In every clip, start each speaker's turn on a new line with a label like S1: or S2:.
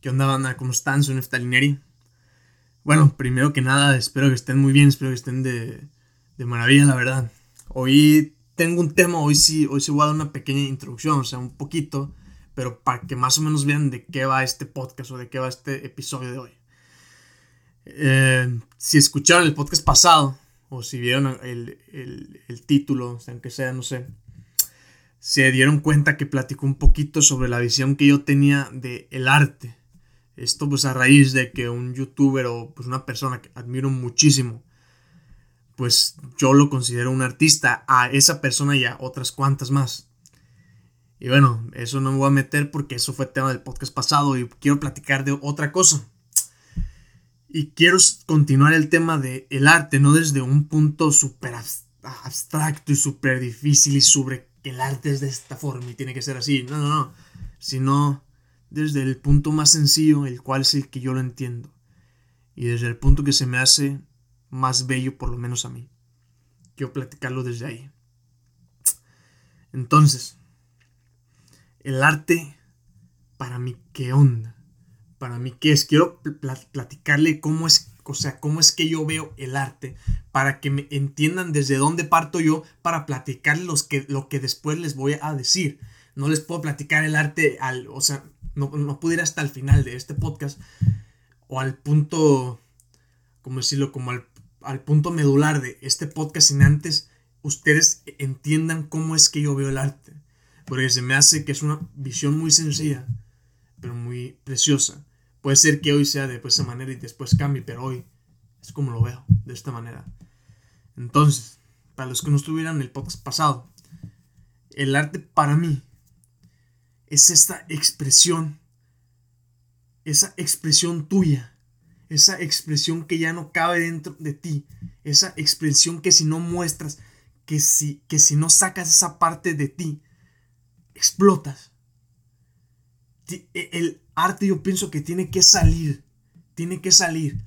S1: ¿Qué onda, banda? ¿Cómo están? Soy. Bueno, primero que nada, espero que estén muy bien, espero que estén de, de maravilla, la verdad. Hoy tengo un tema, hoy sí, hoy sí voy a dar una pequeña introducción, o sea, un poquito, pero para que más o menos vean de qué va este podcast o de qué va este episodio de hoy. Eh, si escucharon el podcast pasado, o si vieron el, el, el título, o sea, aunque sea, no sé, se dieron cuenta que platicó un poquito sobre la visión que yo tenía de el arte esto pues a raíz de que un youtuber o pues una persona que admiro muchísimo, pues yo lo considero un artista a esa persona y a otras cuantas más. Y bueno, eso no me voy a meter porque eso fue tema del podcast pasado y quiero platicar de otra cosa. Y quiero continuar el tema de el arte, no desde un punto súper abstracto y súper difícil y sobre que el arte es de esta forma y tiene que ser así. No, no, no. Sino desde el punto más sencillo, el cual es el que yo lo entiendo, y desde el punto que se me hace más bello, por lo menos a mí. Quiero platicarlo desde ahí. Entonces, el arte, para mí, ¿qué onda? Para mí, ¿qué es? Quiero platicarle cómo es, o sea, cómo es que yo veo el arte, para que me entiendan desde dónde parto yo, para platicarles los que, lo que después les voy a decir. No les puedo platicar el arte al, o sea, no, no pude ir hasta el final de este podcast o al punto, ¿cómo decirlo? Como al, al punto medular de este podcast sin antes ustedes entiendan cómo es que yo veo el arte. Porque se me hace que es una visión muy sencilla, pero muy preciosa. Puede ser que hoy sea de esa manera y después cambie, pero hoy es como lo veo, de esta manera. Entonces, para los que no estuvieran en el podcast pasado, el arte para mí es esta expresión, esa expresión tuya, esa expresión que ya no cabe dentro de ti, esa expresión que si no muestras, que si, que si no sacas esa parte de ti, explotas. E, el arte yo pienso que tiene que salir, tiene que salir.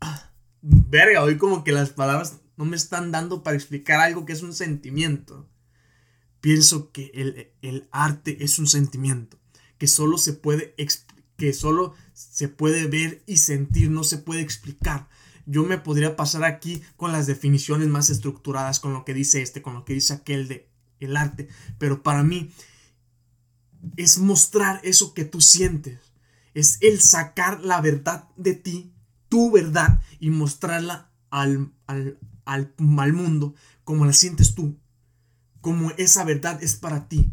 S1: Ah, verga, hoy como que las palabras no me están dando para explicar algo que es un sentimiento pienso que el, arte es un sentimiento que solo se puede que solo se puede ver y sentir, no se puede explicar. Yo me podría pasar aquí con las definiciones más estructuradas, con lo que dice este, con lo que dice aquel de el arte, pero para mí es mostrar eso que tú sientes, es el sacar la verdad de ti, tu verdad, y mostrarla al, al, al, al mundo como la sientes tú como esa verdad es para ti.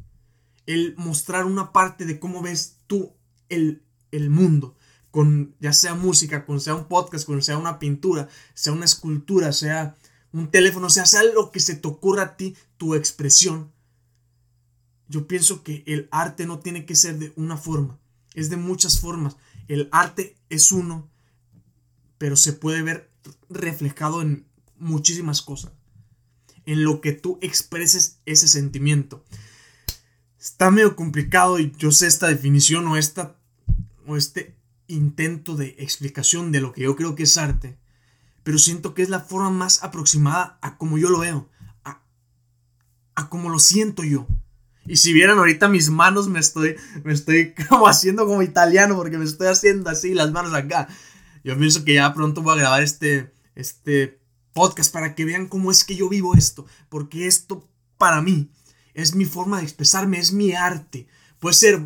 S1: El mostrar una parte de cómo ves tú el, el mundo, con ya sea música, con sea un podcast, con sea una pintura, sea una escultura, sea un teléfono, sea, sea lo que se te ocurra a ti, tu expresión. Yo pienso que el arte no tiene que ser de una forma, es de muchas formas. El arte es uno, pero se puede ver reflejado en muchísimas cosas en lo que tú expreses ese sentimiento. Está medio complicado y yo sé esta definición o, esta, o este intento de explicación de lo que yo creo que es arte, pero siento que es la forma más aproximada a como yo lo veo, a, a como lo siento yo. Y si vieran ahorita mis manos, me estoy, me estoy haciendo como italiano porque me estoy haciendo así las manos acá. Yo pienso que ya pronto voy a grabar este, este podcast para que vean cómo es que yo vivo esto, porque esto para mí es mi forma de expresarme, es mi arte. Puede ser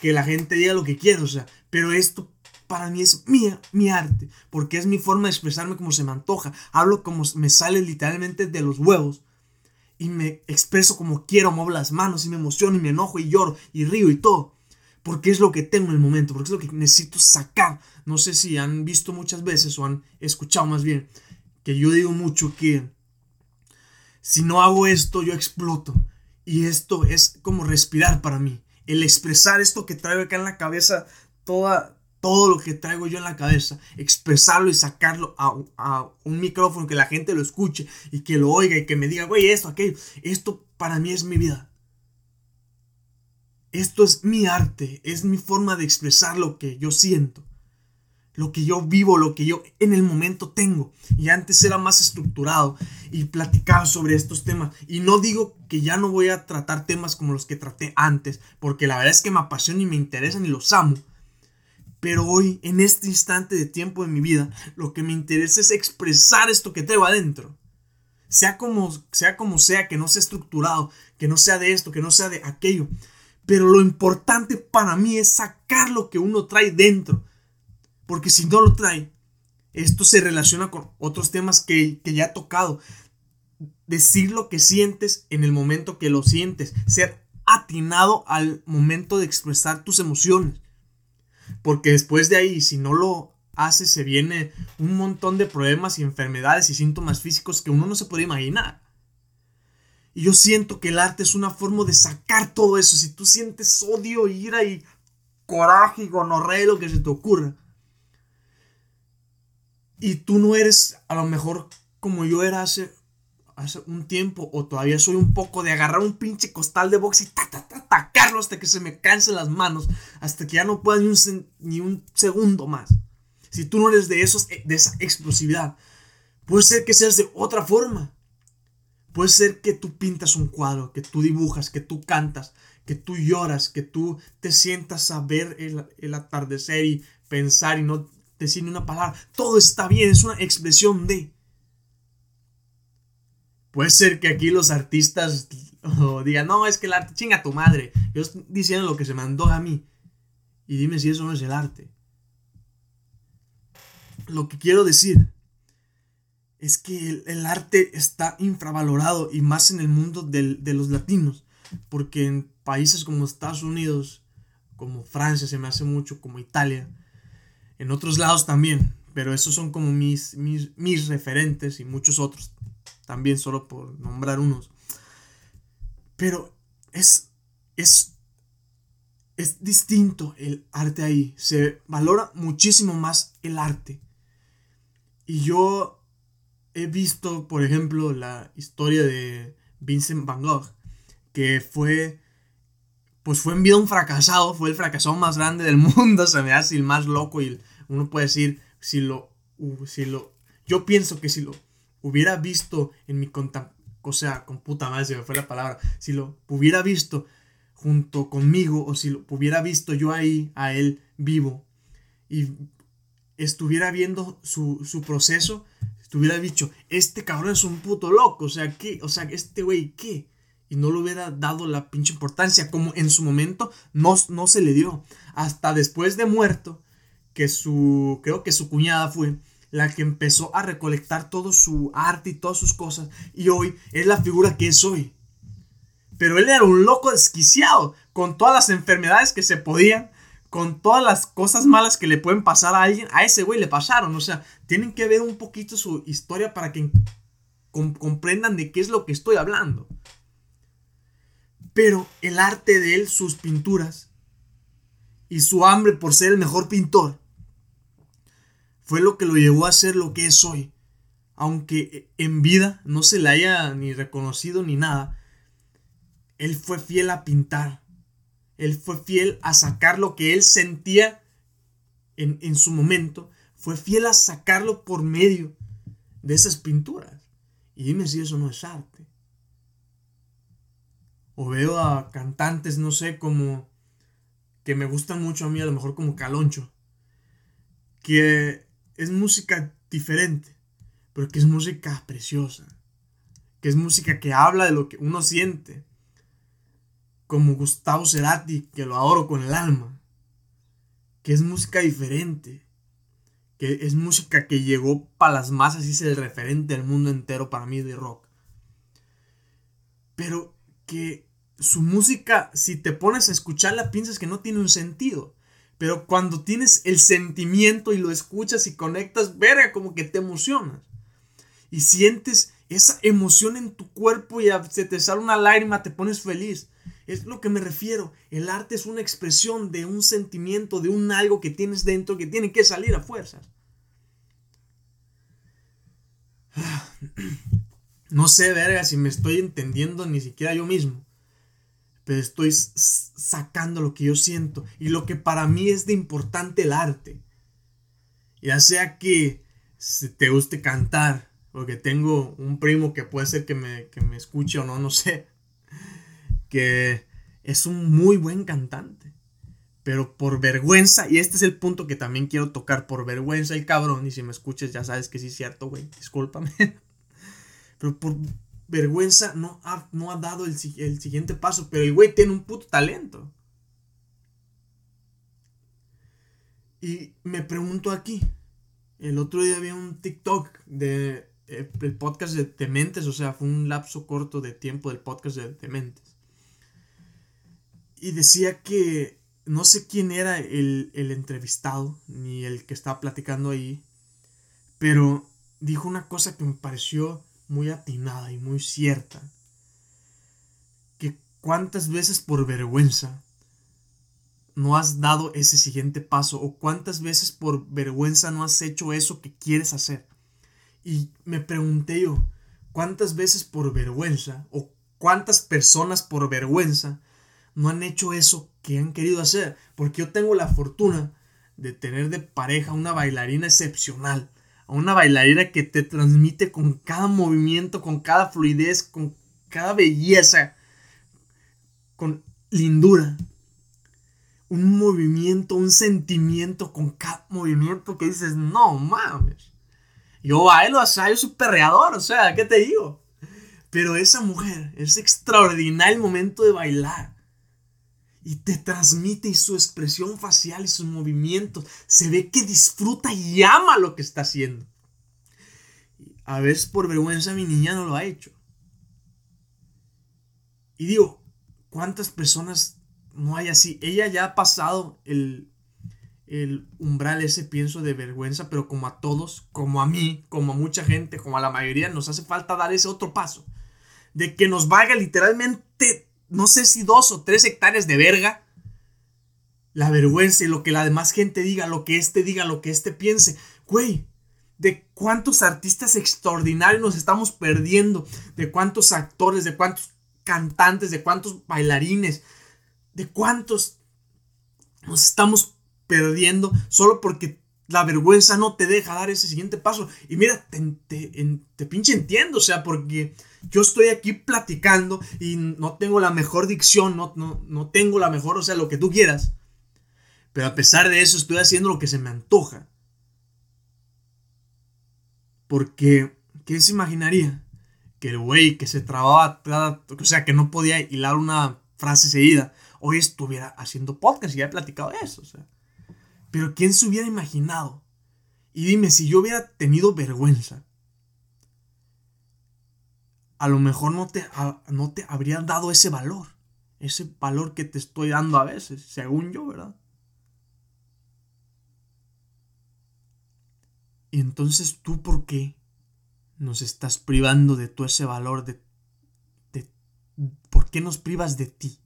S1: que la gente diga lo que quiera, o sea, pero esto para mí es mi, mi arte, porque es mi forma de expresarme como se me antoja. Hablo como me sale literalmente de los huevos y me expreso como quiero, muevo las manos y me emociono y me enojo y lloro y río y todo. Porque es lo que tengo en el momento, porque es lo que necesito sacar. No sé si han visto muchas veces o han escuchado más bien que yo digo mucho que si no hago esto, yo exploto. Y esto es como respirar para mí. El expresar esto que traigo acá en la cabeza, toda, todo lo que traigo yo en la cabeza, expresarlo y sacarlo a, a, un micrófono, que la gente lo escuche y que lo oiga y que me diga, güey, esto, aquello. Esto para mí es mi vida. Esto es mi arte, es mi forma de expresar lo que yo siento lo que yo vivo, lo que yo en el momento tengo. Y antes era más estructurado y platicaba sobre estos temas. Y no digo que ya no voy a tratar temas como los que traté antes, porque la verdad es que me apasionan y me interesan y los amo. Pero hoy, en este instante de tiempo de mi vida, lo que me interesa es expresar esto que tengo adentro. Sea como, sea como sea, que no sea estructurado, que no sea de esto, que no sea de aquello. Pero lo importante para mí es sacar lo que uno trae dentro. Porque si no lo trae, esto se relaciona con otros temas que, que ya he tocado. Decir lo que sientes en el momento que lo sientes. Ser atinado al momento de expresar tus emociones. Porque después de ahí, si no lo haces, se viene un montón de problemas y enfermedades y síntomas físicos que uno no se puede imaginar. Y yo siento que el arte es una forma de sacar todo eso. Si tú sientes odio, ira y coraje y gonorrea, lo que se te ocurra. Y tú no eres a lo mejor como yo era hace, hace un tiempo, o todavía soy un poco de agarrar un pinche costal de box y ta, ta, ta, tacarlo hasta que se me cansen las manos, hasta que ya no pueda ni un, ni un segundo más. Si tú no eres de, esos, de esa explosividad, puede ser que seas de otra forma. Puede ser que tú pintas un cuadro, que tú dibujas, que tú cantas, que tú lloras, que tú te sientas a ver el, el atardecer y pensar y no decir ni una palabra. Todo está bien, es una expresión de. Puede ser que aquí los artistas digan, no, es que el arte, chinga tu madre. Yo estoy diciendo lo que se mandó a mí. Y dime si eso no es el arte. Lo que quiero decir es que el, arte está infravalorado y más en el mundo de los latinos. Porque en países como Estados Unidos, como Francia se me hace mucho, como Italia, en otros lados también, pero esos son como mis, mis, mis referentes y muchos otros también, solo por nombrar unos. Pero es, es, es distinto el arte ahí, se valora muchísimo más el arte. Y yo he visto, por ejemplo, la historia de Vincent Van Gogh, que fue pues fue en vida un fracasado, fue el fracasado más grande del mundo, se me hace el más loco y el uno puede decir, si lo, si lo, yo pienso que si lo hubiera visto en mi conta, o sea, con puta madre se me fue la palabra, si lo hubiera visto junto conmigo o si lo hubiera visto yo ahí a él vivo y estuviera viendo su, su proceso, estuviera dicho, este cabrón es un puto loco, o sea, ¿qué? O sea, este güey, ¿qué? Y no le hubiera dado la pinche importancia, como en su momento no, no se le dio. Hasta después de muerto, que su, creo que su cuñada fue la que empezó a recolectar todo su arte y todas sus cosas y hoy es la figura que es hoy. Pero él era un loco desquiciado, con todas las enfermedades que se podían, con todas las cosas malas que le pueden pasar a alguien, a ese güey le pasaron. O sea, tienen que ver un poquito su historia para que comprendan de qué es lo que estoy hablando. Pero el arte de él, sus pinturas y su hambre por ser el mejor pintor, fue lo que lo llevó a ser lo que es hoy. Aunque en vida no se le haya ni reconocido ni nada, él fue fiel a pintar. Él fue fiel a sacar lo que él sentía en, en su momento. Fue fiel a sacarlo por medio de esas pinturas. Y dime si eso no es arte. O veo a cantantes, no sé, como que me gustan mucho a mí, a lo mejor como Caloncho, que es música diferente, pero que es música preciosa, que es música que habla de lo que uno siente, como Gustavo Cerati, que lo adoro con el alma, que es música diferente, que es música que llegó para las masas y es el referente del mundo entero para mí de rock. Pero que su música, si te pones a escucharla, piensas que no tiene un sentido. Pero cuando tienes el sentimiento y lo escuchas y conectas, verga, como que te emocionas. Y sientes esa emoción en tu cuerpo y se te sale una lágrima, te pones feliz. Es lo que me refiero. El arte es una expresión de un sentimiento, de un algo que tienes dentro que tiene que salir a fuerzas. No sé, verga, si me estoy entendiendo ni siquiera yo mismo pero estoy sacando lo que yo siento y lo que para mí es de importante el arte. Ya sea que te guste cantar, porque tengo un primo que puede ser que me, que me escuche o no, no sé, que es un muy buen cantante, Pero por vergüenza, y este es el punto que también quiero tocar, por vergüenza el cabrón, y si me escuchas ya sabes que sí es cierto, güey, discúlpame. Pero por vergüenza no ha, no ha dado el, el siguiente paso, pero el güey tiene un puto talento. Y me pregunto aquí, el otro día vi un TikTok de eh, podcast de Dementes, o sea, fue un lapso corto de tiempo del podcast de Dementes. Y decía que no sé quién era el, el entrevistado, ni el que estaba platicando ahí, pero dijo una cosa que me pareció muy atinada y muy cierta. Que cuántas veces por vergüenza no has dado ese siguiente paso o cuántas veces por vergüenza no has hecho eso que quieres hacer. Y me pregunté yo, ¿cuántas veces por vergüenza o cuántas personas por vergüenza no han hecho eso que han querido hacer? Porque yo tengo la fortuna de tener de pareja una bailarina excepcional, a una bailarina que te transmite con cada movimiento, con cada fluidez, con cada belleza, con lindura un movimiento, un sentimiento con cada movimiento que dices, no mames. Yo bailo, o sea, yo perreador, o sea, ¿qué te digo? Pero esa mujer es extraordinario momento de bailar. Y te transmite y su expresión facial y sus movimientos. Se ve que disfruta y ama lo que está haciendo. A veces por vergüenza mi niña no lo ha hecho. Y digo, ¿cuántas personas no hay así. Ella ya ha pasado el, el umbral ese, pienso, de vergüenza, pero como a todos, como a mí, como a mucha gente, como a la mayoría, nos hace falta dar ese otro paso. De que nos valga literalmente, no sé si dos o tres hectáreas de verga. La vergüenza y lo que la demás gente diga, lo que este diga, lo que este piense. Güey, de cuántos artistas extraordinarios nos estamos perdiendo, de cuántos actores, de cuántos cantantes, de cuántos bailarines, de cuántos nos estamos perdiendo solo porque la vergüenza no te deja dar ese siguiente paso. Y mira, te, pinche entiendo, o sea, porque yo estoy aquí platicando y no tengo la mejor dicción, no, no, no tengo la mejor, o sea, lo que tú quieras. Pero a pesar de eso estoy haciendo lo que se me antoja. Porque, ¿quién se imaginaría? Que el güey que se trababa, o sea, que no podía hilar una frase seguida, hoy estuviera haciendo podcast y ya he platicado eso. Pero ¿quién se hubiera imaginado? Y dime, si yo hubiera tenido vergüenza, a lo mejor no te, no te habría dado ese valor. Ese valor que te estoy dando a veces, según yo, ¿verdad? Y entonces tú, ¿por qué nos estás privando de todo ese valor? De, de, ¿Por qué nos privas de ti?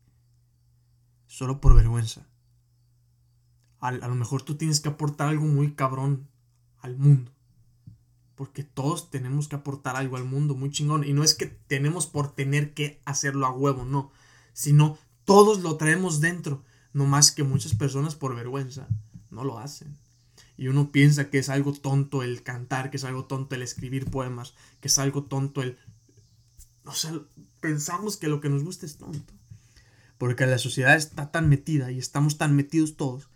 S1: solo por vergüenza. A, lo mejor tú tienes que aportar algo muy cabrón al mundo. Porque todos tenemos que aportar algo al mundo muy chingón. Y no es que tenemos por tener que hacerlo a huevo, no. Sino todos lo traemos dentro. No más que muchas personas por vergüenza no lo hacen. Y uno piensa que es algo tonto el cantar, que es algo tonto el escribir poemas, que es algo tonto el... O sea, pensamos que lo que nos gusta es tonto. Porque la sociedad está tan metida y estamos tan metidos todos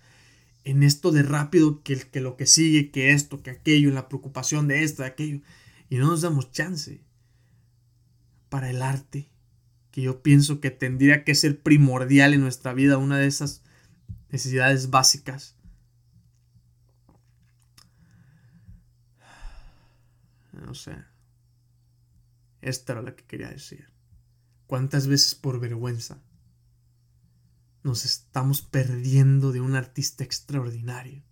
S1: en esto de rápido que, que lo que sigue, que esto, que aquello, la preocupación de esto, de aquello. Y no nos damos chance para el arte, que yo pienso que tendría que ser primordial en nuestra vida, una de esas necesidades básicas. No sé. Esta era la que quería decir. ¿Cuántas veces por vergüenza nos estamos perdiendo de un artista extraordinario.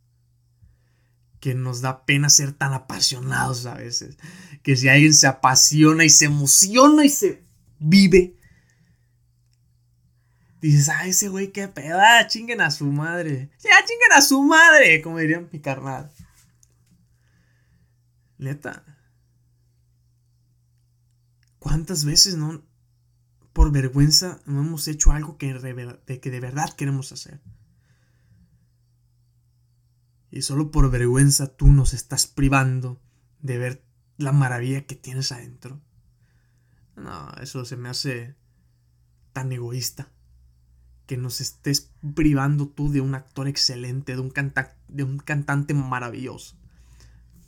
S1: Que nos da pena ser tan apasionados a veces. Que si alguien se apasiona y se emociona y se vive, dices, ah, ese güey qué pedo, ah, chinguen a su madre. Ya chinguen a su madre, como diría mi carnal. Neta. ¿Cuántas veces no, por vergüenza no hemos hecho algo que de, que de verdad queremos hacer. Y solo por vergüenza tú nos estás privando de ver la maravilla que tienes adentro. No, eso se me hace tan egoísta. que nos estés privando tú de un actor excelente, de un, de un cantante maravilloso.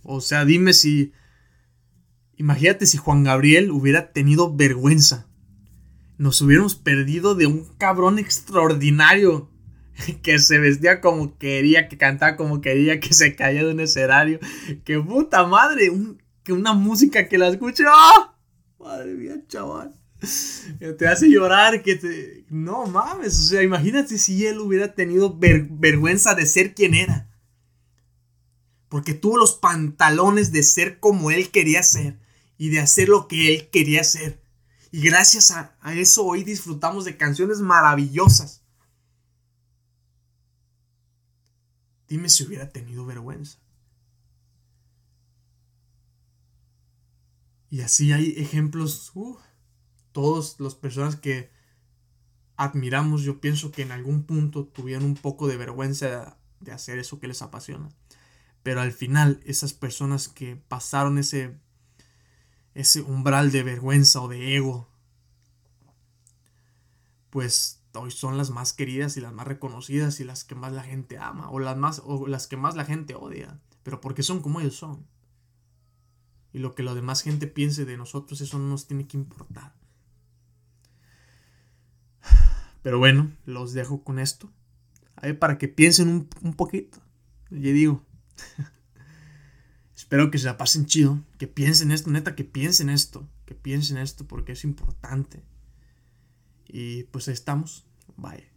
S1: O sea, dime si... Imagínate si Juan Gabriel hubiera tenido vergüenza. Nos hubiéramos perdido de un cabrón extraordinario que se vestía como quería, que cantaba como quería, que se caía de un escenario. Que puta madre, que una música que la escuche. ¡ah! Madre mía, chaval. Te hace llorar, que te... No mames, o sea, imagínate si él hubiera tenido vergüenza de ser quien era. Porque tuvo los pantalones de ser como él quería ser y de hacer lo que él quería hacer. Y gracias a eso hoy disfrutamos de canciones maravillosas. Dime si hubiera tenido vergüenza. Y así hay ejemplos, uh, todas las personas que admiramos, yo pienso que en algún punto tuvieron un poco de vergüenza de hacer eso que les apasiona. Pero al final, esas personas que pasaron ese, ese umbral de vergüenza o de ego, pues hoy son las más queridas y las más reconocidas y las que más la gente ama o las más o las que más la gente odia, pero porque son como ellos son. Y lo que la demás gente piense de nosotros eso no nos tiene que importar. Pero bueno, los dejo con esto. A para que piensen un, un poquito. Ya digo. Espero que se la pasen chido. Que piensen esto, neta, que piensen esto. Que piensen esto porque es importante. Y pues estamos. Bye.